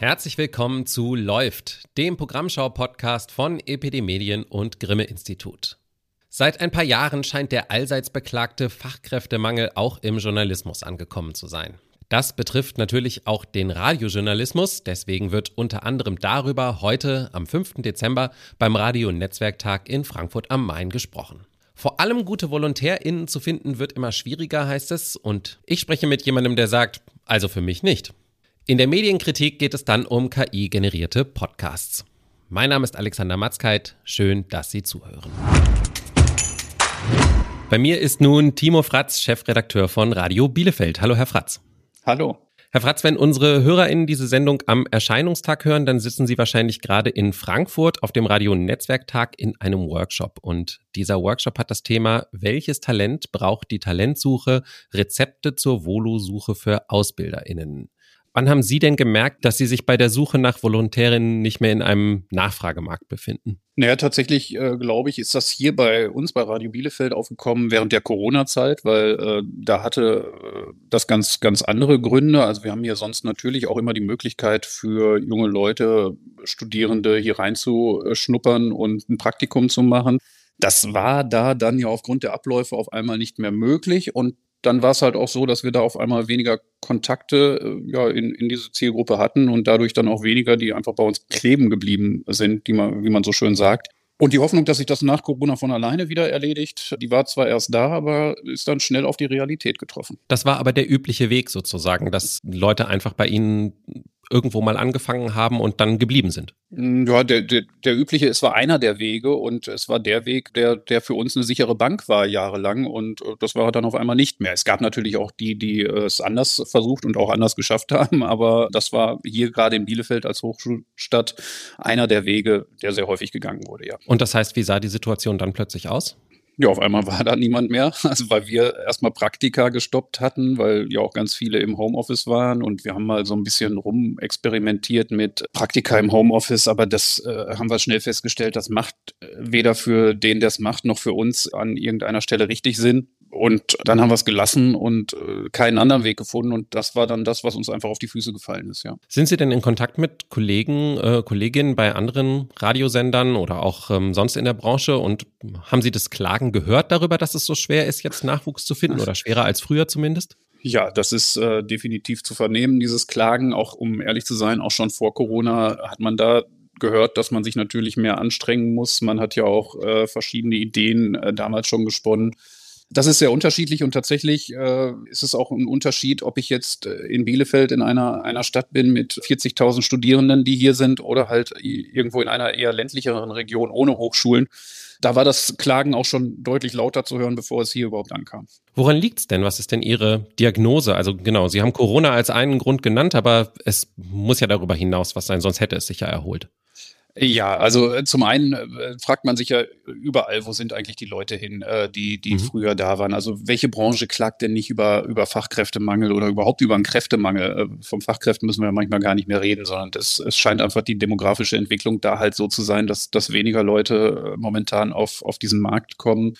Herzlich willkommen zu Läuft, dem Programmschau-Podcast von EPD Medien und Grimme Institut. Seit ein paar Jahren scheint der allseits beklagte Fachkräftemangel auch im Journalismus angekommen zu sein. Das betrifft natürlich auch den Radiojournalismus, deswegen wird unter anderem darüber heute am 5. Dezember beim Radio-Netzwerktag in Frankfurt am Main gesprochen. Vor allem gute VolontärInnen zu finden wird immer schwieriger, heißt es, und ich spreche mit jemandem, der sagt, also für mich nicht. In der Medienkritik geht es dann um KI-generierte Podcasts. Mein Name ist Alexander Matzkeit. Schön, dass Sie zuhören. Bei mir ist nun Timo Fratz, Chefredakteur von Radio Bielefeld. Hallo, Herr Fratz. Hallo. Herr Fratz, wenn unsere HörerInnen diese Sendung am Erscheinungstag hören, dann sitzen Sie wahrscheinlich gerade in Frankfurt auf dem Radio Netzwerktag in einem Workshop. Und dieser Workshop hat das Thema, welches Talent braucht die Talentsuche, Rezepte zur Volo-Suche für AusbilderInnen. Wann haben Sie denn gemerkt, dass Sie sich bei der Suche nach Volontärinnen nicht mehr in einem Nachfragemarkt befinden? Naja, tatsächlich äh, glaube ich, ist das hier bei uns bei Radio Bielefeld aufgekommen während der Corona-Zeit, weil äh, da hatte äh, das ganz, ganz andere Gründe. Also wir haben hier sonst natürlich auch immer die Möglichkeit für junge Leute, Studierende hier reinzuschnuppern und ein Praktikum zu machen. Das war da dann ja aufgrund der Abläufe auf einmal nicht mehr möglich und dann war es halt auch so, dass wir da auf einmal weniger Kontakte äh, ja, in, in diese Zielgruppe hatten und dadurch dann auch weniger, die einfach bei uns kleben geblieben sind, die man, wie man so schön sagt. Und die Hoffnung, dass sich das nach Corona von alleine wieder erledigt, die war zwar erst da, aber ist dann schnell auf die Realität getroffen. Das war aber der übliche Weg sozusagen, dass Leute einfach bei Ihnen irgendwo mal angefangen haben und dann geblieben sind? Mm, ja, der, der, der übliche, es war einer der Wege und es war der Weg, der, der für uns eine sichere Bank war jahrelang und äh, das war dann auf einmal nicht mehr. Es gab natürlich auch die, die es anders versucht und auch anders geschafft haben, aber das war hier gerade in Bielefeld als Hochschulstadt einer der Wege, der sehr häufig gegangen wurde, ja. Und das heißt, wie sah die Situation dann plötzlich aus? Ja, auf einmal war da niemand mehr. Also weil wir erstmal Praktika gestoppt hatten, weil ja auch ganz viele im Homeoffice waren und wir haben mal so ein bisschen rumexperimentiert mit Praktika im Homeoffice, aber das äh, haben wir schnell festgestellt, das macht äh, weder für den, der es macht, noch für uns an irgendeiner Stelle richtig Sinn. Und dann haben wir es gelassen und äh, keinen anderen Weg gefunden. Und das war dann das, was uns einfach auf die Füße gefallen ist, ja. Sind Sie denn in Kontakt mit Kollegen, äh, Kolleginnen bei anderen Radiosendern oder auch ähm, sonst in der Branche? Und haben Sie das Klagen gehört darüber, dass es so schwer ist, jetzt Nachwuchs zu finden oder schwerer als früher zumindest? Ja, das ist äh, definitiv zu vernehmen, dieses Klagen. Auch um ehrlich zu sein, auch schon vor Corona hat man da gehört, dass man sich natürlich mehr anstrengen muss. Man hat ja auch äh, verschiedene Ideen äh, damals schon gesponnen das ist sehr unterschiedlich und tatsächlich äh, ist es auch ein Unterschied, ob ich jetzt äh, in Bielefeld in einer, einer Stadt bin mit 40.000 Studierenden, die hier sind, oder halt irgendwo in einer eher ländlicheren Region ohne Hochschulen. Da war das Klagen auch schon deutlich lauter zu hören, bevor es hier überhaupt ankam. Woran liegt's denn? Was ist denn Ihre Diagnose? Also genau, Sie haben Corona als einen Grund genannt, aber es muss ja darüber hinaus was sein, sonst hätte es sich ja erholt. Ja, also äh, zum einen äh, fragt man sich ja überall, wo sind eigentlich die Leute hin, äh, die, die mhm. früher da waren. Also welche Branche klagt denn nicht über, über Fachkräftemangel oder überhaupt über einen Kräftemangel? Äh, vom Fachkräften müssen wir ja manchmal gar nicht mehr reden, sondern das, es scheint einfach die demografische Entwicklung da halt so zu sein, dass, dass weniger Leute momentan auf, auf diesen Markt kommen.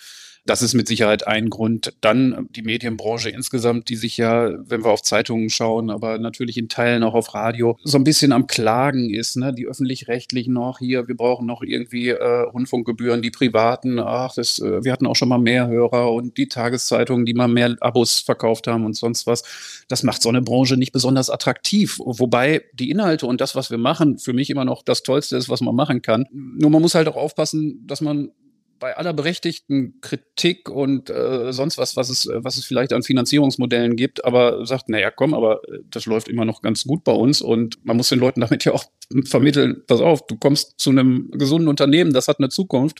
Das ist mit Sicherheit ein Grund. Dann die Medienbranche insgesamt, die sich ja, wenn wir auf Zeitungen schauen, aber natürlich in Teilen auch auf Radio, so ein bisschen am Klagen ist. Ne? Die öffentlich-rechtlichen noch hier, wir brauchen noch irgendwie äh, Rundfunkgebühren, die privaten, ach, das, äh, wir hatten auch schon mal mehr Hörer und die Tageszeitungen, die mal mehr Abos verkauft haben und sonst was. Das macht so eine Branche nicht besonders attraktiv. Wobei die Inhalte und das, was wir machen, für mich immer noch das Tollste ist, was man machen kann. Nur man muss halt auch aufpassen, dass man bei aller berechtigten Kritik und äh, sonst was, was es, was es vielleicht an Finanzierungsmodellen gibt, aber sagt, naja, komm, aber äh, das läuft immer noch ganz gut bei uns und man muss den Leuten damit ja auch vermitteln, pass auf, du kommst zu einem gesunden Unternehmen, das hat eine Zukunft.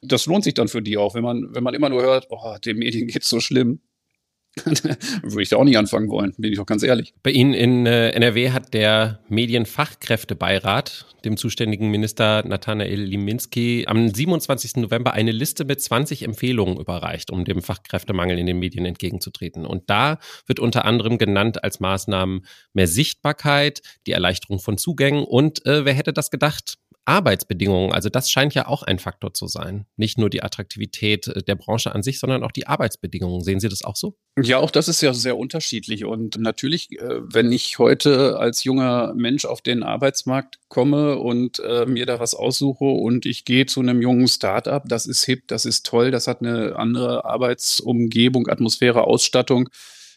Das lohnt sich dann für die auch, wenn man, wenn man immer nur hört, oh, den Medien geht's so schlimm. Würde ich da auch nicht anfangen wollen, bin ich doch ganz ehrlich. Bei Ihnen in äh, NRW hat der Medienfachkräftebeirat dem zuständigen Minister Nathanael Liminski am 27. November eine Liste mit 20 Empfehlungen überreicht, um dem Fachkräftemangel in den Medien entgegenzutreten. Und da wird unter anderem genannt als Maßnahmen mehr Sichtbarkeit, die Erleichterung von Zugängen und äh, wer hätte das gedacht? Arbeitsbedingungen. Also das scheint ja auch ein Faktor zu sein. Nicht nur die Attraktivität der Branche an sich, sondern auch die Arbeitsbedingungen. Sehen Sie das auch so? Ja, auch das ist ja sehr unterschiedlich. Und natürlich, äh, wenn ich heute als junger Mensch auf den Arbeitsmarkt komme und äh, mir da was aussuche und ich gehe zu einem jungen Start-up, das ist hip, das ist toll, das hat eine andere Arbeitsumgebung, Atmosphäre, Ausstattung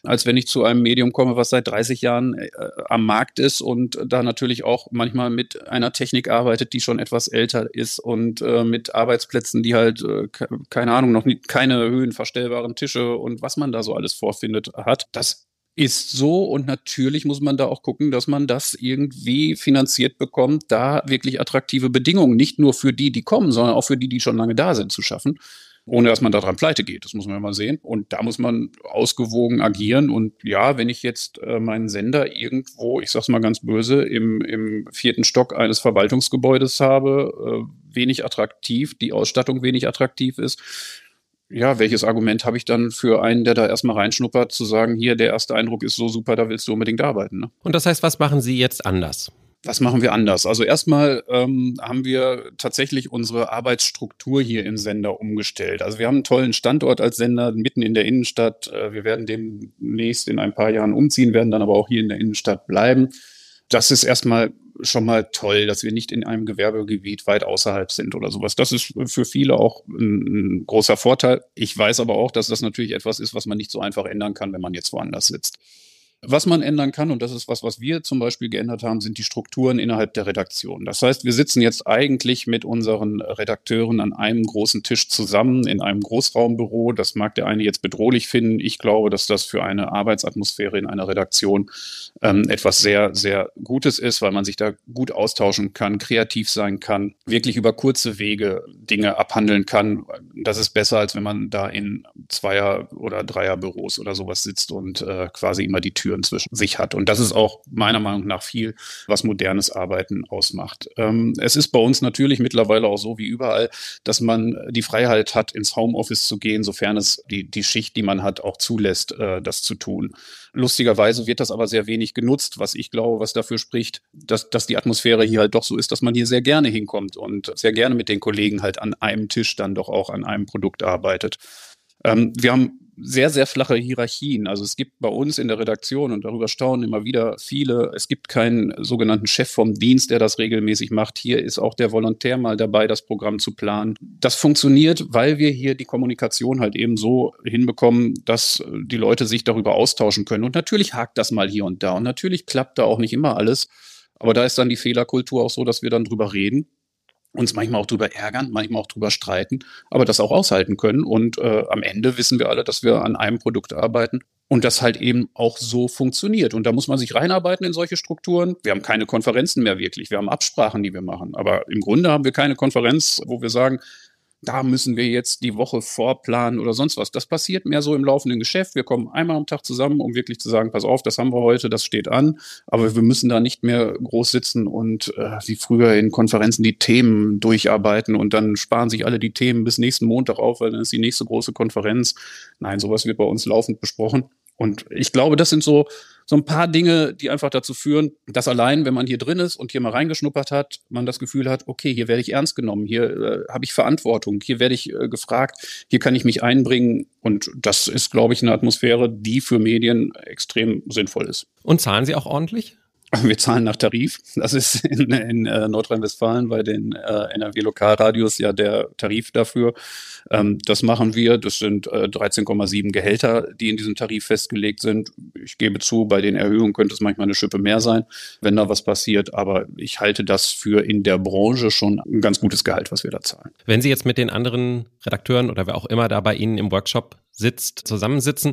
als wenn ich zu einem Medium komme, was seit 30 Jahren äh, am Markt ist und da natürlich auch manchmal mit einer Technik arbeitet, die schon etwas älter ist und äh, mit Arbeitsplätzen, die halt, äh, keine Ahnung, noch nie, keine höhenverstellbaren Tische und was man da so alles vorfindet hat. Das ist so und natürlich muss man da auch gucken, dass man das irgendwie finanziert bekommt, da wirklich attraktive Bedingungen, nicht nur für die, die kommen, sondern auch für die, die schon lange da sind, zu schaffen ohne dass man daran pleite geht. Das muss man ja mal sehen. Und da muss man ausgewogen agieren. Und ja, wenn ich jetzt äh, meinen Sender irgendwo, ich sag's mal ganz böse, im, im vierten Stock eines Verwaltungsgebäudes habe, äh, wenig attraktiv, die Ausstattung wenig attraktiv ist, ja, welches Argument habe ich dann für einen, der da erstmal reinschnuppert, zu sagen, hier, der erste Eindruck ist so super, da willst du unbedingt arbeiten. Ne? Und das heißt, was machen Sie jetzt anders? Was machen wir anders? Also erstmal ähm, haben wir tatsächlich unsere Arbeitsstruktur hier im Sender umgestellt. Also wir haben einen tollen Standort als Sender mitten in der Innenstadt. Äh, wir werden demnächst in ein paar Jahren umziehen, werden dann aber auch hier in der Innenstadt bleiben. Das ist erstmal schon mal toll, dass wir nicht in einem Gewerbegebiet weit außerhalb sind oder sowas. Das ist für viele auch ein, ein großer Vorteil. Ich weiß aber auch, dass das natürlich etwas ist, was man nicht so einfach ändern kann, wenn man jetzt woanders sitzt. Was man ändern kann, und das ist was, was wir zum Beispiel geändert haben, sind die Strukturen innerhalb der Redaktion. Das heißt, wir sitzen jetzt eigentlich mit unseren Redakteuren an einem großen Tisch zusammen in einem Großraumbüro. Das mag der eine jetzt bedrohlich finden. Ich glaube, dass das für eine Arbeitsatmosphäre in einer Redaktion ähm, etwas sehr, sehr Gutes ist, weil man sich da gut austauschen kann, kreativ sein kann, wirklich über kurze Wege Dinge abhandeln kann. Das ist besser, als wenn man da in Zweier- oder Dreierbüros oder sowas sitzt und äh, quasi immer die Tür Türen zwischen sich hat. Und das ist auch meiner Meinung nach viel, was modernes Arbeiten ausmacht. Ähm, es ist bei uns natürlich mittlerweile auch so wie überall, dass man die Freiheit hat, ins Homeoffice zu gehen, sofern es die, die Schicht, die man hat, auch zulässt, äh, das zu tun. Lustigerweise wird das aber sehr wenig genutzt, was ich glaube, was dafür spricht, dass, dass die Atmosphäre hier halt doch so ist, dass man hier sehr gerne hinkommt und sehr gerne mit den Kollegen halt an einem Tisch dann doch auch an einem Produkt arbeitet. Ähm, wir haben sehr, sehr flache Hierarchien. Also es gibt bei uns in der Redaktion, und darüber staunen immer wieder viele, es gibt keinen sogenannten Chef vom Dienst, der das regelmäßig macht. Hier ist auch der Volontär mal dabei, das Programm zu planen. Das funktioniert, weil wir hier die Kommunikation halt eben so hinbekommen, dass die Leute sich darüber austauschen können. Und natürlich hakt das mal hier und da. Und natürlich klappt da auch nicht immer alles. Aber da ist dann die Fehlerkultur auch so, dass wir dann drüber reden uns manchmal auch drüber ärgern, manchmal auch drüber streiten, aber das auch aushalten können. Und äh, am Ende wissen wir alle, dass wir an einem Produkt arbeiten und das halt eben auch so funktioniert. Und da muss man sich reinarbeiten in solche Strukturen. Wir haben keine Konferenzen mehr wirklich. Wir haben Absprachen, die wir machen. Aber im Grunde haben wir keine Konferenz, wo wir sagen, da müssen wir jetzt die Woche vorplanen oder sonst was. Das passiert mehr so im laufenden Geschäft. Wir kommen einmal am Tag zusammen, um wirklich zu sagen, pass auf, das haben wir heute, das steht an. Aber wir müssen da nicht mehr groß sitzen und äh, wie früher in Konferenzen die Themen durcharbeiten und dann sparen sich alle die Themen bis nächsten Montag auf, weil dann ist die nächste große Konferenz. Nein, sowas wird bei uns laufend besprochen. Und ich glaube, das sind so, so ein paar Dinge, die einfach dazu führen, dass allein, wenn man hier drin ist und hier mal reingeschnuppert hat, man das Gefühl hat, okay, hier werde ich ernst genommen, hier äh, habe ich Verantwortung, hier werde ich äh, gefragt, hier kann ich mich einbringen. Und das ist, glaube ich, eine Atmosphäre, die für Medien extrem sinnvoll ist. Und zahlen Sie auch ordentlich? Wir zahlen nach Tarif. Das ist in, in äh, Nordrhein-Westfalen bei den äh, NRW-Lokalradios ja der Tarif dafür. Ähm, das machen wir. Das sind äh, 13,7 Gehälter, die in diesem Tarif festgelegt sind. Ich gebe zu, bei den Erhöhungen könnte es manchmal eine Schippe mehr sein, wenn da was passiert. Aber ich halte das für in der Branche schon ein ganz gutes Gehalt, was wir da zahlen. Wenn Sie jetzt mit den anderen Redakteuren oder wer auch immer da bei Ihnen im Workshop sitzt, zusammensitzen.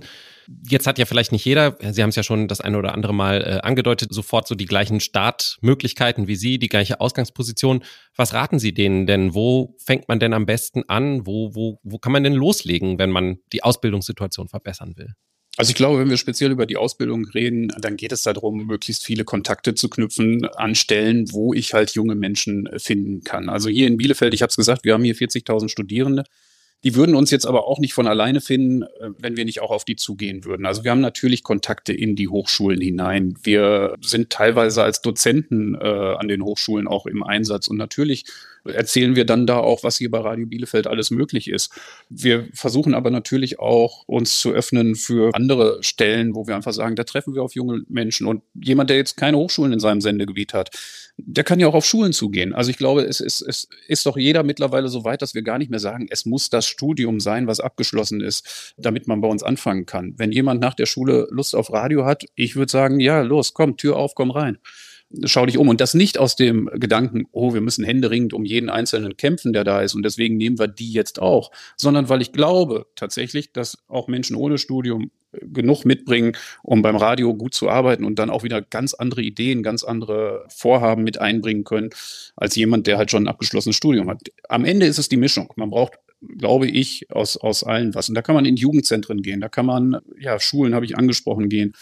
Jetzt hat ja vielleicht nicht jeder, Sie haben es ja schon das eine oder andere Mal äh, angedeutet, sofort so die gleichen Startmöglichkeiten wie Sie, die gleiche Ausgangsposition. Was raten Sie denen denn? Wo fängt man denn am besten an? Wo, wo, wo kann man denn loslegen, wenn man die Ausbildungssituation verbessern will? Also ich glaube, wenn wir speziell über die Ausbildung reden, dann geht es darum, möglichst viele Kontakte zu knüpfen an Stellen, wo ich halt junge Menschen finden kann. Also hier in Bielefeld, ich habe es gesagt, wir haben hier 40.000 Studierende. Die würden uns jetzt aber auch nicht von alleine finden, äh, wenn wir nicht auch auf die zugehen würden. Also wir haben natürlich Kontakte in die Hochschulen hinein. Wir sind teilweise als Dozenten äh, an den Hochschulen auch im Einsatz und natürlich erzählen wir dann da auch, was hier bei Radio Bielefeld alles möglich ist. Wir versuchen aber natürlich auch, uns zu öffnen für andere Stellen, wo wir einfach sagen, da treffen wir auf junge Menschen. Und jemand, der jetzt keine Hochschulen in seinem Sendegebiet hat, der kann ja auch auf Schulen zugehen. Also ich glaube, es ist, es ist doch jeder mittlerweile so weit, dass wir gar nicht mehr sagen, es muss das Studium sein, was abgeschlossen ist, damit man bei uns anfangen kann. Wenn jemand nach der Schule Lust auf Radio hat, ich würde sagen, ja, los, komm, Tür auf, komm rein schau dich um. Und das nicht aus dem Gedanken, oh, wir müssen händeringend um jeden einzelnen kämpfen, der da ist und deswegen nehmen wir die jetzt auch, sondern weil ich glaube tatsächlich, dass auch Menschen ohne Studium äh, genug mitbringen, um beim Radio gut zu arbeiten und dann auch wieder ganz andere Ideen, ganz andere Vorhaben mit einbringen können, als jemand, der halt schon ein abgeschlossenes Studium hat. Am Ende ist es die Mischung. Man braucht glaube ich, aus, aus allen was. Und da kann man in Jugendzentren gehen, da kann man, ja, Schulen habe ich angesprochen, gehen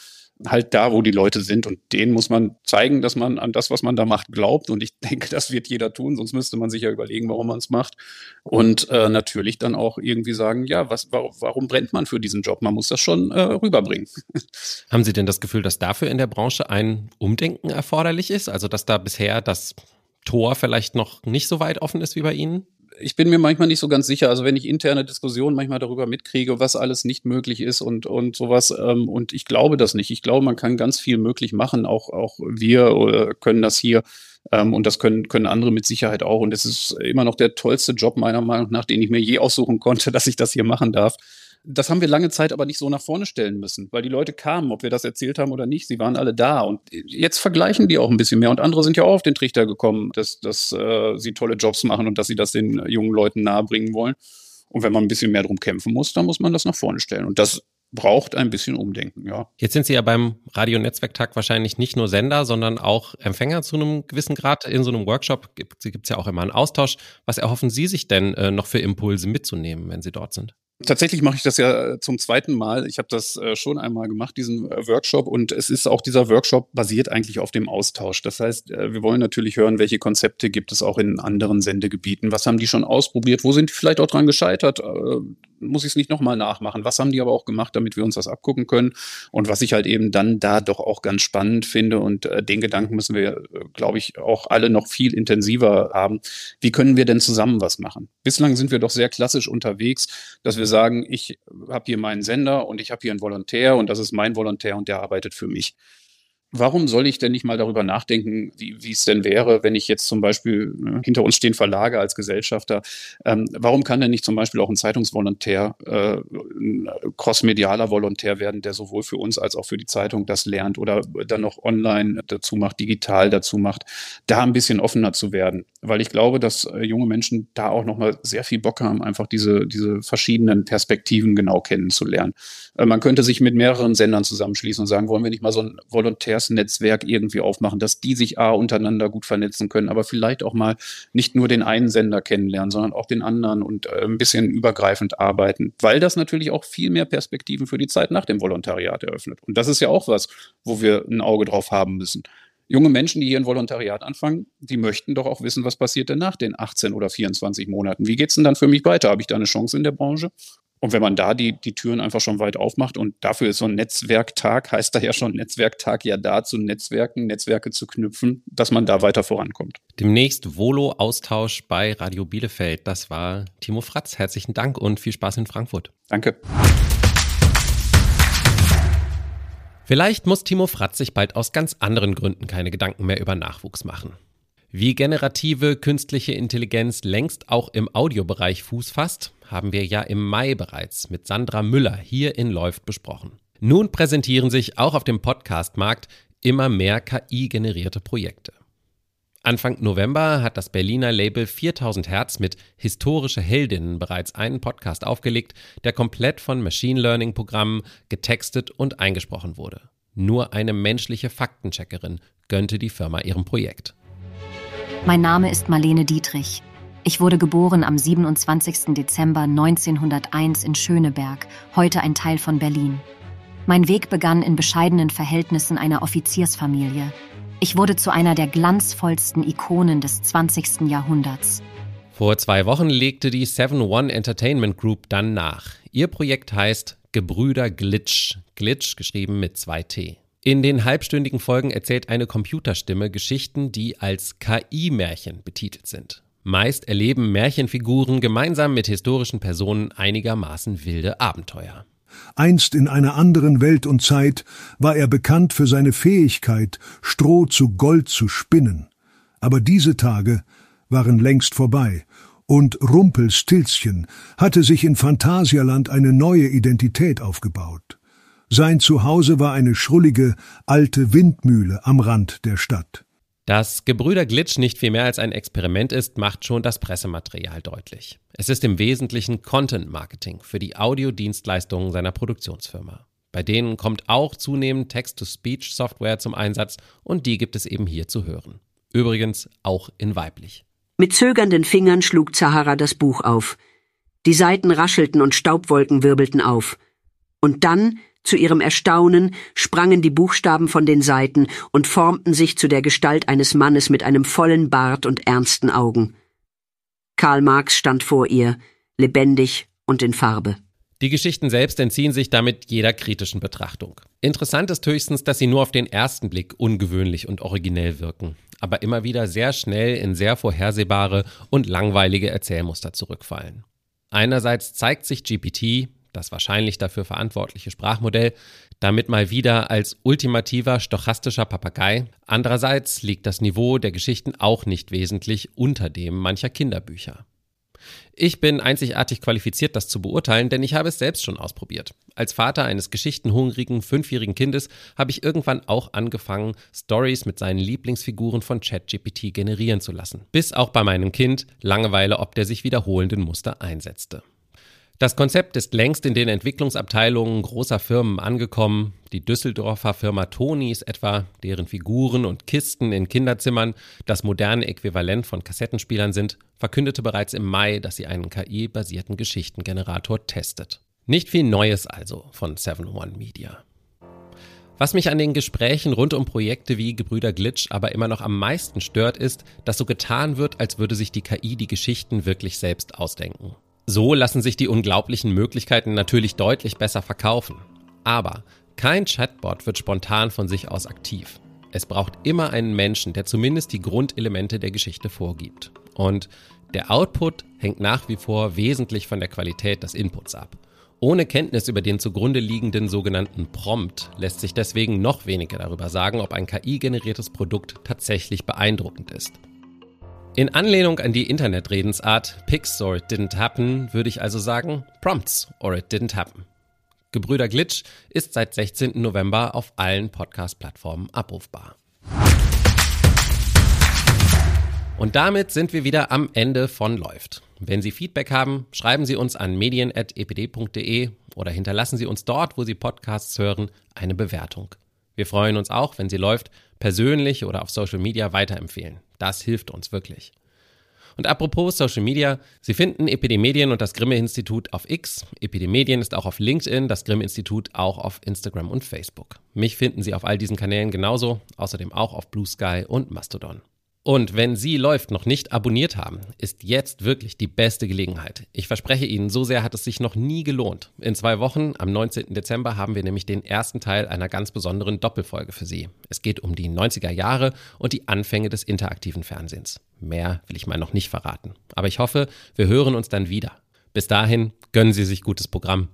halt da, wo die Leute sind. Und denen muss man zeigen, dass man an das, was man da macht, glaubt. Und ich denke, das wird jeder tun, sonst müsste man sich ja überlegen, warum man es macht. Und äh, natürlich dann auch irgendwie sagen, ja, was, warum, warum brennt man für diesen Job? Man muss das schon äh, rüberbringen. Haben Sie denn das Gefühl, dass dafür in der Branche ein Umdenken erforderlich ist? Also, dass da bisher das Tor vielleicht noch nicht so weit offen ist wie bei Ihnen? Ich bin mir manchmal nicht so ganz sicher. Also wenn ich interne Diskussionen manchmal darüber mitkriege, was alles nicht möglich ist und, und sowas, ähm, und ich glaube das nicht. Ich glaube, man kann ganz viel möglich machen. Auch, auch wir äh, können das hier. Ähm, und das können, können andere mit Sicherheit auch. Und es ist immer noch der tollste Job meiner Meinung nach, den ich mir je aussuchen konnte, dass ich das hier machen darf. Das haben wir lange Zeit aber nicht so nach vorne stellen müssen, weil die Leute kamen, ob wir das erzählt haben oder nicht, sie waren alle da. Und jetzt vergleichen die auch ein bisschen mehr. Und andere sind ja auch auf den Trichter gekommen, dass, dass äh, sie tolle Jobs machen und dass sie das den jungen Leuten nahebringen wollen. Und wenn man ein bisschen mehr drum kämpfen muss, dann muss man das nach vorne stellen. Und das braucht ein bisschen Umdenken, ja. Jetzt sind Sie ja beim Radio-Netzwerktag wahrscheinlich nicht nur Sender, sondern auch Empfänger zu einem gewissen Grad. In so einem Workshop gibt es ja auch immer einen Austausch. Was erhoffen Sie sich denn äh, noch für Impulse mitzunehmen, wenn Sie dort sind? Tatsächlich mache ich das ja äh, zum zweiten Mal. Ich habe das äh, schon einmal gemacht, diesen äh, Workshop. Und es ist auch dieser Workshop basiert eigentlich auf dem Austausch. Das heißt, wir wollen natürlich hören, welche Konzepte gibt es auch in anderen Sendegebieten. Was haben die schon ausprobiert? Wo sind die vielleicht auch dran gescheitert? Muss ich es nicht nochmal nachmachen? Was haben die aber auch gemacht, damit wir uns das abgucken können? Und was ich halt eben dann da doch auch ganz spannend finde und äh, den Gedanken müssen wir, äh, glaube ich, auch alle noch viel intensiver haben. Wie können wir denn zusammen was machen? Bislang sind wir doch sehr klassisch unterwegs, dass wir sagen, ich habe hier meinen Sender und ich habe hier einen Volontär und das ist mein Volontär und der arbeitet für mich. Warum soll ich denn nicht mal darüber nachdenken, wie, wie es denn wäre, wenn ich jetzt zum Beispiel, ne, hinter uns stehen Verlage als Gesellschafter, ähm, warum kann denn nicht zum Beispiel auch ein Zeitungsvolontär, äh, ein crossmedialer Volontär werden, der sowohl für uns als auch für die Zeitung das lernt oder dann noch online dazu macht, digital dazu macht, da ein bisschen offener zu werden. Weil ich glaube, dass äh, junge Menschen da auch nochmal sehr viel Bock haben, einfach diese, diese verschiedenen Perspektiven genau kennenzulernen. Äh, man könnte sich mit mehreren Sendern zusammenschließen und sagen, wollen wir nicht mal so ein Volontärsnetzwerk irgendwie aufmachen, dass die sich A untereinander gut vernetzen können, aber vielleicht auch mal nicht nur den einen Sender kennenlernen, sondern auch den anderen und äh, ein bisschen übergreifend arbeiten, weil das natürlich auch viel mehr Perspektiven für die Zeit nach dem Volontariat eröffnet. Und das ist ja auch was, wo wir ein Auge drauf haben müssen junge Menschen, die hier ein Volontariat anfangen, die möchten doch auch wissen, was passiert denn nach den 18 oder 24 Monaten. Wie geht es denn dann für mich weiter? Habe ich da eine Chance in der Branche? Und wenn man da die, die Türen einfach schon weit aufmacht und dafür ist so ein Netzwerktag, heißt da ja schon Netzwerktag ja da zu Netzwerken, Netzwerke zu knüpfen, dass man da weiter vorankommt. Demnächst Volo-Austausch bei Radio Bielefeld. Das war Timo Fratz. Herzlichen Dank und viel Spaß in Frankfurt. Danke. Vielleicht muss Timo Fratz sich bald aus ganz anderen Gründen keine Gedanken mehr über Nachwuchs machen. Wie generative künstliche Intelligenz längst auch im Audiobereich Fuß fasst, haben wir ja im Mai bereits mit Sandra Müller hier in Läuft besprochen. Nun präsentieren sich auch auf dem Podcast-Markt immer mehr KI-generierte Projekte. Anfang November hat das Berliner Label 4000 Hertz mit Historische Heldinnen bereits einen Podcast aufgelegt, der komplett von Machine Learning-Programmen getextet und eingesprochen wurde. Nur eine menschliche Faktencheckerin gönnte die Firma ihrem Projekt. Mein Name ist Marlene Dietrich. Ich wurde geboren am 27. Dezember 1901 in Schöneberg, heute ein Teil von Berlin. Mein Weg begann in bescheidenen Verhältnissen einer Offiziersfamilie. Ich wurde zu einer der glanzvollsten Ikonen des 20. Jahrhunderts. Vor zwei Wochen legte die 7-One Entertainment Group dann nach. Ihr Projekt heißt Gebrüder Glitch. Glitch geschrieben mit zwei T. In den halbstündigen Folgen erzählt eine Computerstimme Geschichten, die als KI-Märchen betitelt sind. Meist erleben Märchenfiguren gemeinsam mit historischen Personen einigermaßen wilde Abenteuer. Einst in einer anderen Welt und Zeit war er bekannt für seine Fähigkeit, Stroh zu Gold zu spinnen. Aber diese Tage waren längst vorbei, und Rumpelstilzchen hatte sich in Phantasialand eine neue Identität aufgebaut. Sein Zuhause war eine schrullige, alte Windmühle am Rand der Stadt. Dass Gebrüder Glitch nicht viel mehr als ein Experiment ist, macht schon das Pressematerial deutlich. Es ist im Wesentlichen Content Marketing für die Audiodienstleistungen seiner Produktionsfirma. Bei denen kommt auch zunehmend Text-to-Speech-Software zum Einsatz und die gibt es eben hier zu hören. Übrigens auch in weiblich. Mit zögernden Fingern schlug Zahara das Buch auf. Die Seiten raschelten und Staubwolken wirbelten auf. Und dann, zu ihrem Erstaunen, sprangen die Buchstaben von den Seiten und formten sich zu der Gestalt eines Mannes mit einem vollen Bart und ernsten Augen. Karl Marx stand vor ihr, lebendig und in Farbe. Die Geschichten selbst entziehen sich damit jeder kritischen Betrachtung. Interessant ist höchstens, dass sie nur auf den ersten Blick ungewöhnlich und originell wirken aber immer wieder sehr schnell in sehr vorhersehbare und langweilige Erzählmuster zurückfallen. Einerseits zeigt sich GPT, das wahrscheinlich dafür verantwortliche Sprachmodell, damit mal wieder als ultimativer stochastischer Papagei. Andererseits liegt das Niveau der Geschichten auch nicht wesentlich unter dem mancher Kinderbücher. Ich bin einzigartig qualifiziert, das zu beurteilen, denn ich habe es selbst schon ausprobiert. Als Vater eines geschichtenhungrigen fünfjährigen Kindes habe ich irgendwann auch angefangen, Stories mit seinen Lieblingsfiguren von ChatGPT generieren zu lassen. Bis auch bei meinem Kind Langeweile ob der sich wiederholenden Muster einsetzte. Das Konzept ist längst in den Entwicklungsabteilungen großer Firmen angekommen. Die Düsseldorfer Firma Tonis etwa, deren Figuren und Kisten in Kinderzimmern das moderne Äquivalent von Kassettenspielern sind, verkündete bereits im Mai, dass sie einen KI-basierten Geschichtengenerator testet. Nicht viel Neues also von 7-One Media. Was mich an den Gesprächen rund um Projekte wie Gebrüder Glitch aber immer noch am meisten stört, ist, dass so getan wird, als würde sich die KI die Geschichten wirklich selbst ausdenken. So lassen sich die unglaublichen Möglichkeiten natürlich deutlich besser verkaufen. Aber kein Chatbot wird spontan von sich aus aktiv. Es braucht immer einen Menschen, der zumindest die Grundelemente der Geschichte vorgibt. Und der Output hängt nach wie vor wesentlich von der Qualität des Inputs ab. Ohne Kenntnis über den zugrunde liegenden sogenannten Prompt lässt sich deswegen noch weniger darüber sagen, ob ein KI-generiertes Produkt tatsächlich beeindruckend ist. In Anlehnung an die Internetredensart Pics or it didn't happen würde ich also sagen Prompts or it didn't happen. Gebrüder Glitch ist seit 16. November auf allen Podcast-Plattformen abrufbar. Und damit sind wir wieder am Ende von Läuft. Wenn Sie Feedback haben, schreiben Sie uns an medien.epd.de oder hinterlassen Sie uns dort, wo Sie Podcasts hören, eine Bewertung. Wir freuen uns auch, wenn Sie läuft, persönlich oder auf Social Media weiterempfehlen. Das hilft uns wirklich. Und apropos Social Media, Sie finden Epidemedien und das Grimme-Institut auf X. Epidemedien ist auch auf LinkedIn, das Grimme-Institut auch auf Instagram und Facebook. Mich finden Sie auf all diesen Kanälen genauso, außerdem auch auf Blue Sky und Mastodon. Und wenn Sie läuft noch nicht abonniert haben, ist jetzt wirklich die beste Gelegenheit. Ich verspreche Ihnen, so sehr hat es sich noch nie gelohnt. In zwei Wochen, am 19. Dezember, haben wir nämlich den ersten Teil einer ganz besonderen Doppelfolge für Sie. Es geht um die 90er Jahre und die Anfänge des interaktiven Fernsehens. Mehr will ich mal noch nicht verraten. Aber ich hoffe, wir hören uns dann wieder. Bis dahin, gönnen Sie sich gutes Programm.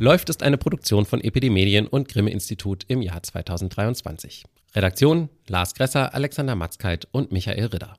Läuft ist eine Produktion von Epidemedien und Grimme Institut im Jahr 2023. Redaktion Lars Gresser, Alexander Matzkeit und Michael Ridder.